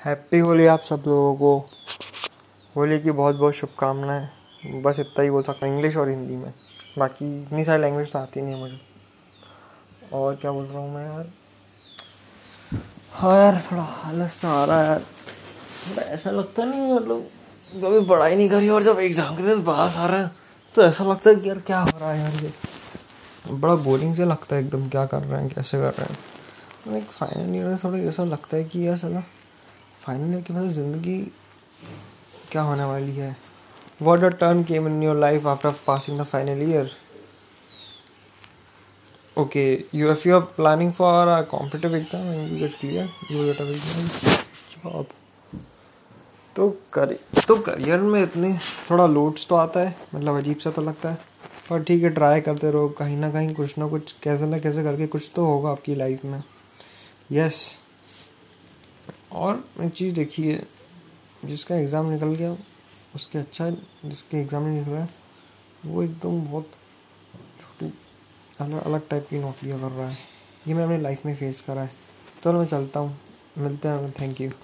Happy Holi आप सब लोगों को। होली की बहुत बहुत शुभकामनाएँ। बस इतना ही बोल सकता हूँ इंग्लिश और हिंदी में। बाकी इतनी सारी लैंग्वेज तो आती नहीं है मुझे। और क्या बोल रहा हूँ मैं यार? हाँ यार, थोड़ा हालत सा आ रहा है यार। थोड़ा ऐसा लगता नहीं मतलब कभी पढ़ाई नहीं करी और जब एग्ज़ाम के दिन पास आ रहे हैं तो ऐसा लगता है कि यार क्या हो रहा है यार ये। बड़ा बोरिंग से लगता है एकदम, क्या कर रहे हैं, कैसे कर रहे हैं। लाइक फाइनल ईयर में थोड़ा ऐसा लगता है कि यार सला फाइनल ईयर के बाद ज़िंदगी क्या होने वाली है? What a turn came in your life after passing the final year okay you if you are planning and you get clear. You get a very nice job. तो कर तो करियर में इतने, थोड़ा लोड्स तो आता है मतलब अजीब सा तो लगता है। पर ठीक है ट्राई करते रहो, कहीं ना कहीं कुछ ना कुछ, कैसे ना कैसे करके कुछ तो होगा आपकी लाइफ में। यस और एक चीज़ देखिए, जिसका एग्ज़ाम निकल गया, उसके अच्छा जिसके एग्ज़ाम नहीं निकला वो एकदम बहुत छोटी, अलग अलग टाइप की नौकरियाँ कर रहा है। ये मैं अपने लाइफ में फेस करा है। चलो मैं चलता हूँ। मिलते हैं थैंक यू